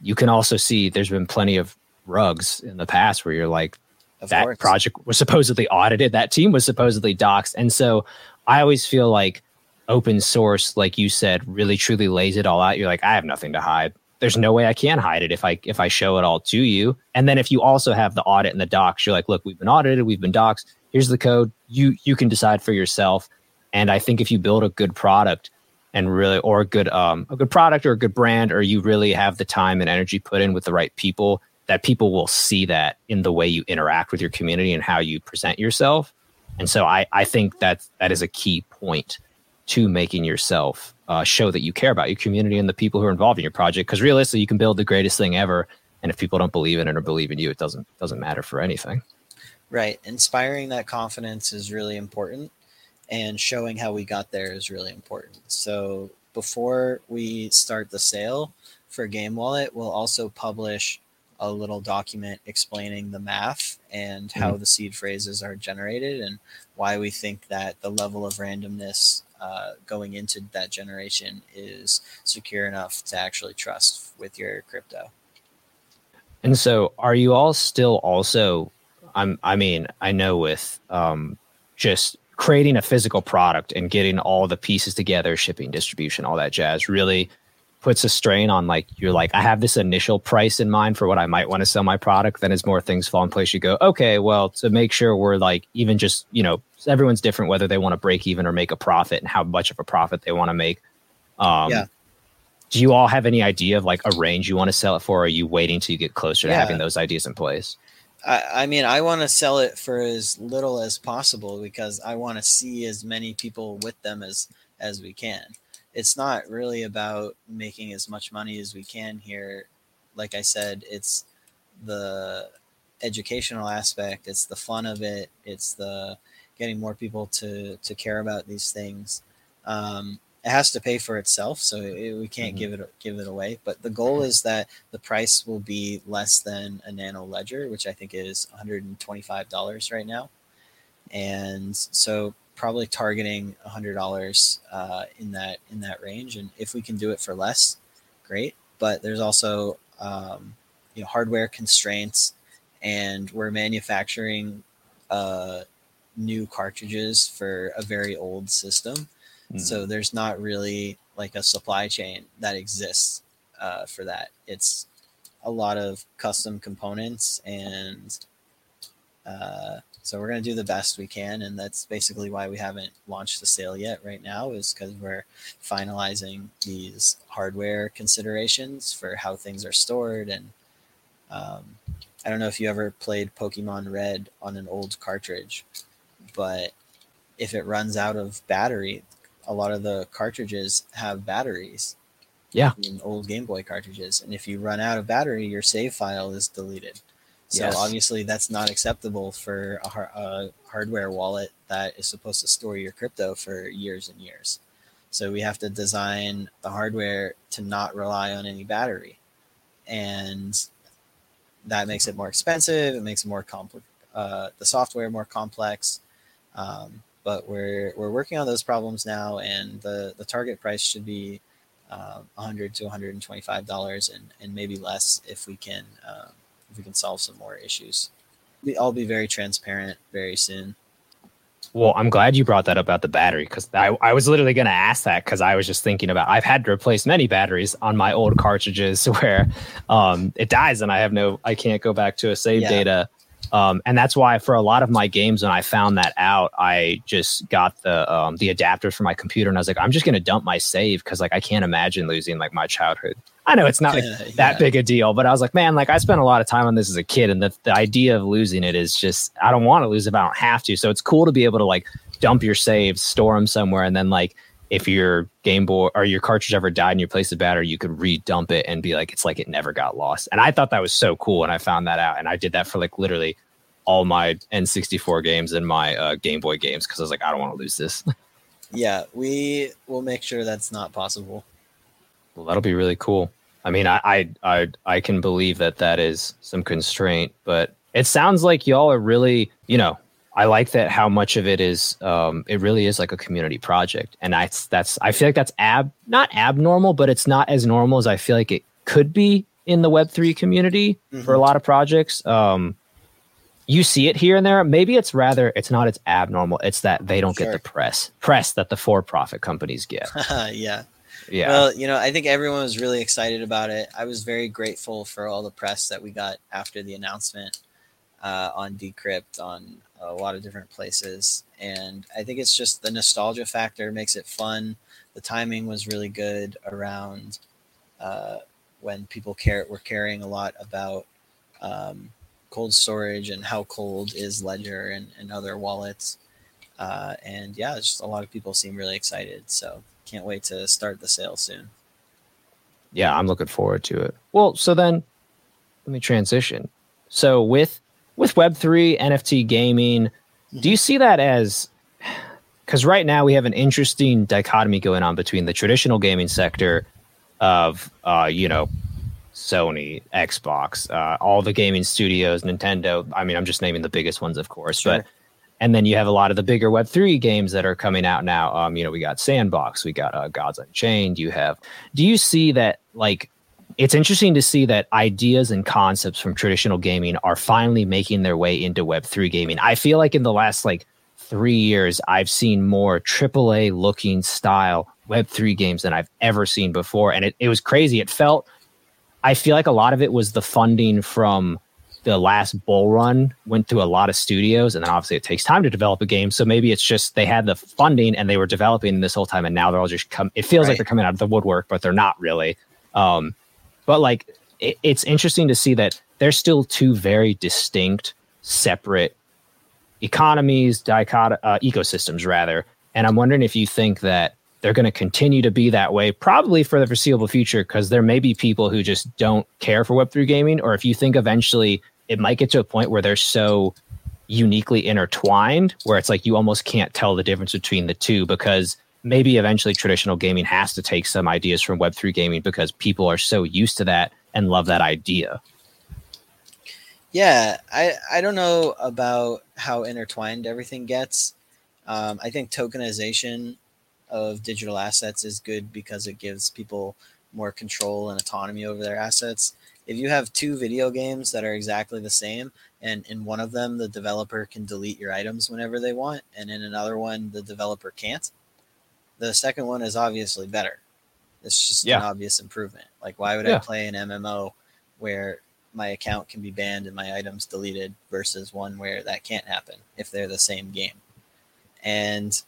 A: you can also see there's been plenty of rugs in the past where you're like, of that course. project was supposedly audited, that team was supposedly doxxed. And so I always feel like open source, like you said, really truly lays it all out. You're like, I have nothing to hide. There's no way I can hide it if I if I show it all to you. And then if you also have the audit and the docs, you're like, look, we've been audited, we've been doxxed. Here's the code. You you can decide for yourself. And I think if you build a good product, and really or a good um, a good product or a good brand or you really have the time and energy put in with the right people that people will see that in the way you interact with your community and how you present yourself. And so i i think that that is a key point to making yourself uh, show that you care about your community and the people who are involved in your project. Because realistically you can build the greatest thing ever and if people don't believe in it or believe in you it doesn't doesn't matter for anything.
B: Right. Inspiring that confidence is really important and showing how we got there is really important. So before we start the sale for Game Wallet, we'll also publish a little document explaining the math and how mm-hmm. the seed phrases are generated and why we think that the level of randomness uh, going into that generation is secure enough to actually trust with your crypto.
A: And so, are you all still also? I'm. I mean, I know with um, just creating a physical product and getting all the pieces together, shipping, distribution, all that jazz, really puts a strain on like you're like I have this initial price in mind for what I might want to sell my product. Then as more things fall in place, you go, okay, well, to make sure we're like even just you know everyone's different whether they want to break even or make a profit and how much of a profit they want to make. Um, yeah. Do you all have any idea of like a range you want to sell it for? Or are you waiting till you get closer yeah. to having those ideas in place?
B: I, I mean, I want to sell it for as little as possible because I want to see as many people with them as as we can it's not really about making as much money as we can here. Like I said, it's the educational aspect, it's the fun of it, it's the getting more people to to care about these things. Um, it has to pay for itself, so it, we can't mm-hmm. give it give it away. But the goal is that the price will be less than a Nano Ledger, which I think is one hundred and twenty five dollars right now. And so probably targeting hundred dollars uh, in that in that range, and if we can do it for less, great. But there's also um, you know hardware constraints, and we're manufacturing uh, new cartridges for a very old system, mm-hmm. so there's not really like a supply chain that exists uh, for that. It's a lot of custom components and uh, so we're going to do the best we can, and that's basically why we haven't launched the sale yet. Right now is because we're finalizing these hardware considerations for how things are stored, and um, I don't know if you ever played Pokemon Red on an old cartridge, but if it runs out of battery, a lot of the cartridges have batteries.
A: Yeah.
B: In old Game Boy cartridges, and if you run out of battery, your save file is deleted. So yes. obviously that's not acceptable for a, a, hardware wallet that is supposed to store your crypto for years and years. So we have to design the hardware to not rely on any battery, and that makes it more expensive. It makes it more complex. Uh, the software more complex. Um, but we're we're working on those problems now, and the the target price should be uh, 100 to 125 dollars, and and maybe less if we can. Um, if we can solve some more issues. I'll be very transparent very soon.
A: Well, I'm glad you brought that up about the battery because I, I was literally going to ask that because I was just thinking about I've had to replace many batteries on my old cartridges where um, it dies and I have no I can't go back to a save yeah. data. Um, and that's why for a lot of my games when I found that out, I just got the um, the adapters for my computer and I was like, I'm just going to dump my save because like I can't imagine losing like my childhood I know it's not like yeah. that big a deal, but I was like, man, like I spent a lot of time on this as a kid, and the, the idea of losing it is just I don't want to lose if I don't have to. So it's cool to be able to like dump your saves, store them somewhere, and then like if your Game Boy or your cartridge ever died and you place the battery, you could re-dump it and be like, it's like it never got lost. And I thought that was so cool when I found that out, and I did that for like literally all my N64 games and my uh, Game Boy games because I was like, I don't want to lose this.
B: yeah, we will make sure that's not possible.
A: Well, that'll be really cool. I mean, I, I, I, I can believe that that is some constraint, but it sounds like y'all are really, you know, I like that how much of it is, um, it really is like a community project, and that's that's I feel like that's ab not abnormal, but it's not as normal as I feel like it could be in the Web three community mm-hmm. for a mm-hmm. lot of projects. Um, you see it here and there. Maybe it's rather it's not it's abnormal. It's that they don't sure. get the press press that the for profit companies get.
B: yeah, yeah. Well, you know, I think everyone was really excited about it. I was very grateful for all the press that we got after the announcement uh, on Decrypt on a lot of different places. And I think it's just the nostalgia factor makes it fun. The timing was really good around uh, when people care were caring a lot about um, cold storage and how cold is Ledger and, and other wallets. Uh, and yeah, just a lot of people seem really excited. So can't wait to start the sale soon.
A: Yeah, I'm looking forward to it. Well, so then let me transition. So with with Web3 NFT gaming, do you see that as because right now we have an interesting dichotomy going on between the traditional gaming sector of uh, you know Sony, Xbox, uh, all the gaming studios, Nintendo. I mean, I'm just naming the biggest ones, of course, sure. but and then you have a lot of the bigger Web three games that are coming out now. Um, you know, we got Sandbox, we got uh, Gods Unchained. You have. Do you see that like? It's interesting to see that ideas and concepts from traditional gaming are finally making their way into Web three gaming. I feel like in the last like three years, I've seen more AAA looking style Web3 games than I've ever seen before. And it, it was crazy. It felt, I feel like a lot of it was the funding from the last bull run went through a lot of studios. And then obviously it takes time to develop a game. So maybe it's just they had the funding and they were developing this whole time. And now they're all just come, it feels right. like they're coming out of the woodwork, but they're not really. Um, but like, it, it's interesting to see that there's still two very distinct, separate economies, uh, ecosystems rather. And I'm wondering if you think that they're going to continue to be that way, probably for the foreseeable future, because there may be people who just don't care for Web3 gaming, or if you think eventually it might get to a point where they're so uniquely intertwined, where it's like you almost can't tell the difference between the two, because maybe eventually traditional gaming has to take some ideas from Web3 gaming because people are so used to that and love that idea.
B: Yeah, I I don't know about how intertwined everything gets. Um, I think tokenization of digital assets is good because it gives people more control and autonomy over their assets. If you have two video games that are exactly the same, and in one of them the developer can delete your items whenever they want, and in another one the developer can't, the second one is obviously better. It's just yeah. an obvious improvement. Like, why would yeah. I play an MMO where my account can be banned and my items deleted versus one where that can't happen if they're the same game. And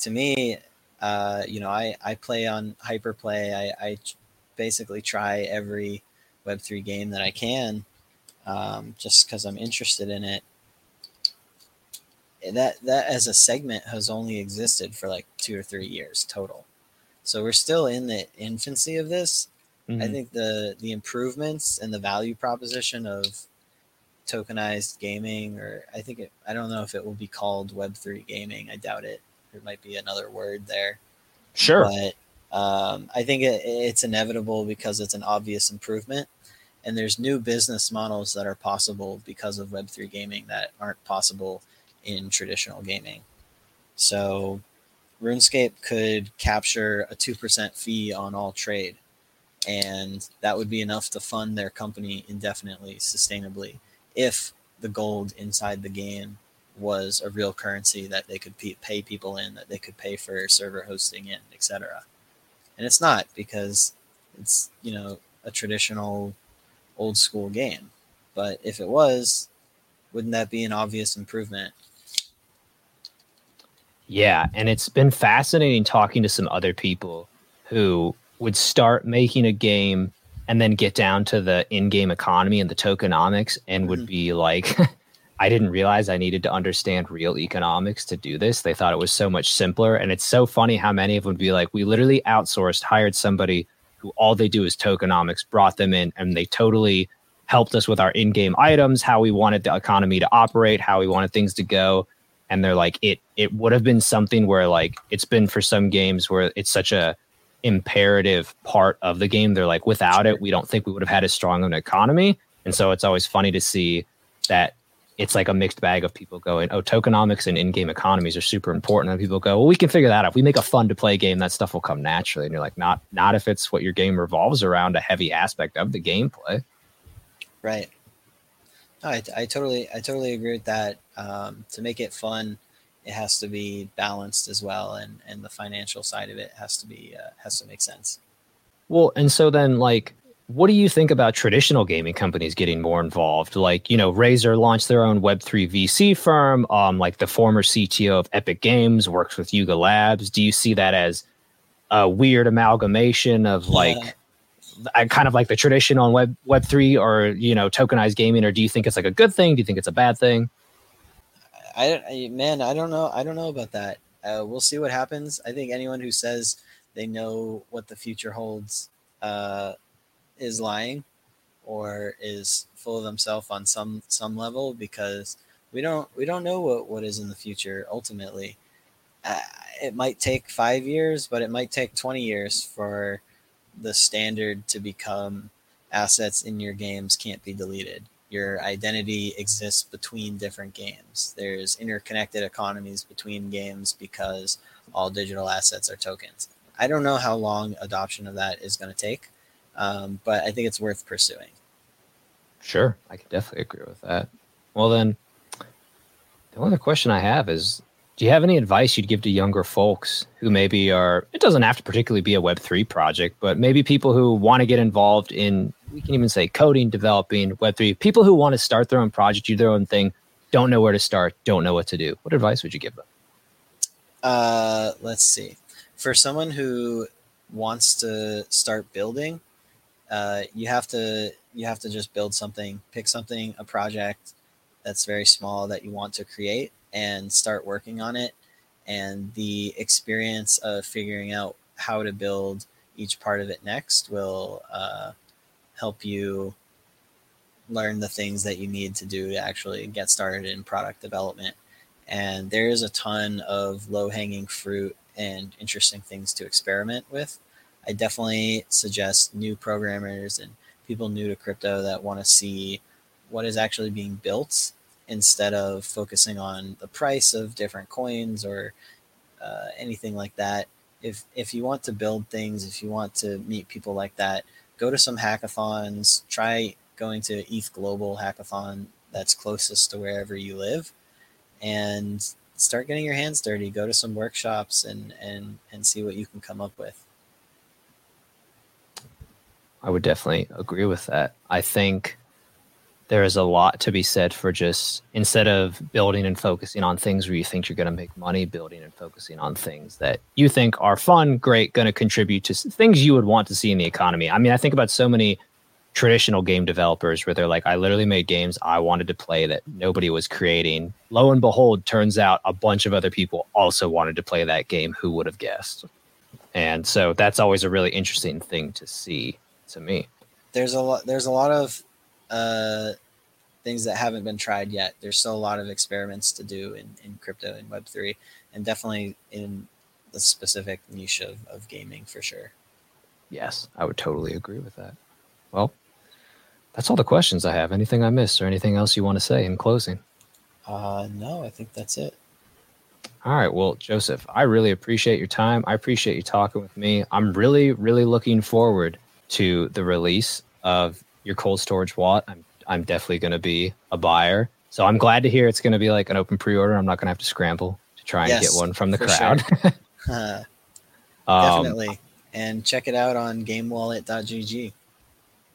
B: to me, uh, you know, I, I play on Hyperplay. I, I basically try every Web3 game that I can um, just because I'm interested in it. That, that as a segment has only existed for like two or three years total. So we're still in the infancy of this Mm-hmm. I think the the improvements and the value proposition of tokenized gaming, or I think it, I don't know if it will be called Web three gaming. I doubt it. There might be another word there.
A: Sure.
B: But um, I think it, it's inevitable because it's an obvious improvement, and there's new business models that are possible because of Web three gaming that aren't possible in traditional gaming. So, RuneScape could capture a two percent fee on all trade and that would be enough to fund their company indefinitely, sustainably, if the gold inside the game was a real currency that they could pay people in, that they could pay for server hosting in, etc. And it's not because it's you know a traditional old school game. But if it was, wouldn't that be an obvious improvement?
A: Yeah, and it's been fascinating talking to some other people who would start making a game and then get down to the in-game economy and the tokenomics and would mm-hmm. be like I didn't realize I needed to understand real economics to do this. They thought it was so much simpler. And it's so funny how many of them would be like, we literally outsourced, hired somebody who all they do is tokenomics, brought them in, and they totally helped us with our in-game items, how we wanted the economy to operate, how we wanted things to go. And they're like, it it would have been something where like it's been for some games where it's such a imperative part of the game. They're like, without it, we don't think we would have had as strong of an economy. And so it's always funny to see that it's like a mixed bag of people going, oh, tokenomics and in-game economies are super important. And people go, well, we can figure that out. If we make a fun to play game, that stuff will come naturally. And you're like, not not if it's what your game revolves around, a heavy aspect of the gameplay.
B: Right. I, I totally I totally agree with that. Um, to make it fun, it has to be balanced as well, and and the financial side of it has to be uh, has to make sense.
A: Well, and so then like what do you think about traditional gaming companies getting more involved? Like, you know, Razer launched their own Web3 VC firm. Um, like the former CTO of Epic Games works with Yuga Labs. Do you see that as a weird amalgamation of like yeah. kind of like the tradition on Web Web3 or, you know, tokenized gaming? Or do you think it's like a good thing? Do you think it's a bad thing?
B: I, I man, I don't know. I don't know about that. Uh, we'll see what happens. I think anyone who says they know what the future holds uh, is lying or is full of themselves on some some level because we don't we don't know what, what is in the future ultimately. Uh, it might take five years, but it might take 20 years for the standard to become assets in your games can't be deleted. Your identity exists between different games. There's interconnected economies between games because all digital assets are tokens. I don't know how long adoption of that is going to take, um, but I think it's worth pursuing.
A: Sure, I can definitely agree with that. Well, then, the only question I have is do you have any advice you'd give to younger folks who maybe are, it doesn't have to particularly be a Web3 project, but maybe people who want to get involved in, we can even say coding, developing Web3, people who want to start their own project, do their own thing, don't know where to start, don't know what to do? What advice would you give them?
B: Uh, let's see. For someone who wants to start building, uh, you have to you have to just build something, pick something, a project that's very small that you want to create, and start working on it. And the experience of figuring out how to build each part of it next will uh, help you learn the things that you need to do to actually get started in product development. And there is a ton of low hanging fruit and interesting things to experiment with. I definitely suggest new programmers and people new to crypto that want to see what is actually being built instead of focusing on the price of different coins or uh, anything like that. If if you want to build things, if you want to meet people like that, go to some hackathons. Try going to ETH Global Hackathon that's closest to wherever you live, and start getting your hands dirty. Go to some workshops and and and see what you can come up with.
A: I would definitely agree with that. I think there is a lot to be said for just instead of building and focusing on things where you think you're going to make money, building and focusing on things that you think are fun, great, going to contribute to things you would want to see in the economy. I mean, I think about so many traditional game developers where they're like, I literally made games I wanted to play that nobody was creating. Lo and behold, turns out a bunch of other people also wanted to play that game. Who would have guessed? And so that's always a really interesting thing to see to me.
B: There's a lot. There's a lot of uh, things that haven't been tried yet. There's still a lot of experiments to do in, in crypto and Web three, and definitely in the specific niche of, of gaming for sure.
A: Yes, I would totally agree with that. Well, that's all the questions I have. Anything I missed or anything else you want to say in closing?
B: Uh, no, I think that's it.
A: All right. Well, Joseph, I really appreciate your time. I appreciate you talking with me. I'm really, really looking forward to the release of your cold storage wallet. I'm I'm definitely going to be a buyer. So I'm glad to hear it's going to be like an open pre-order. I'm not going to have to scramble to try and yes, get one from the crowd. Sure.
B: uh, um, definitely. And check it out on gamewallet.gg.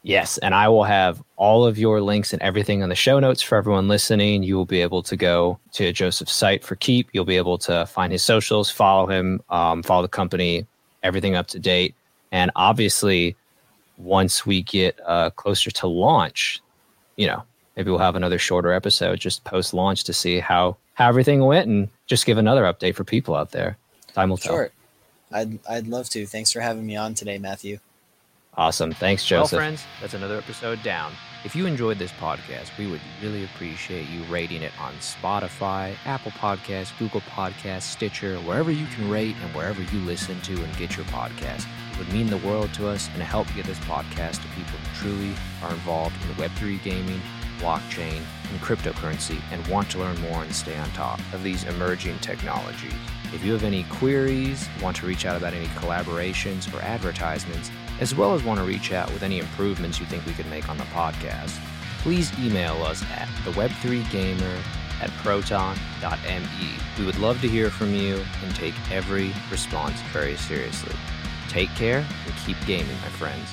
A: Yes, and I will have all of your links and everything on the show notes for everyone listening. You will be able to go to Joseph's site for Keyp. You'll be able to find his socials, follow him, um, follow the company, everything up to date. And obviously, once we get uh, closer to launch, you know, maybe we'll have another shorter episode just post launch to see how how everything went and just give another update for people out there. Time will tell. Sure.
B: I'd I'd love to. Thanks for having me on today, Matthew.
A: Awesome. Thanks, Joseph. Well, friends, that's another episode down. If you enjoyed this podcast, we would really appreciate you rating it on Spotify, Apple Podcasts, Google Podcasts, Stitcher, wherever you can rate and wherever you listen to and get your podcast. It would mean the world to us and help get this podcast to people who truly are involved in Web3 gaming, blockchain, and cryptocurrency and want to learn more and stay on top of these emerging technologies. If you have any queries, want to reach out about any collaborations or advertisements, as well as want to reach out with any improvements you think we could make on the podcast, please email us at theweb3gamer at proton.me. We would love to hear from you and take every response very seriously. Take care and keep gaming, my friends.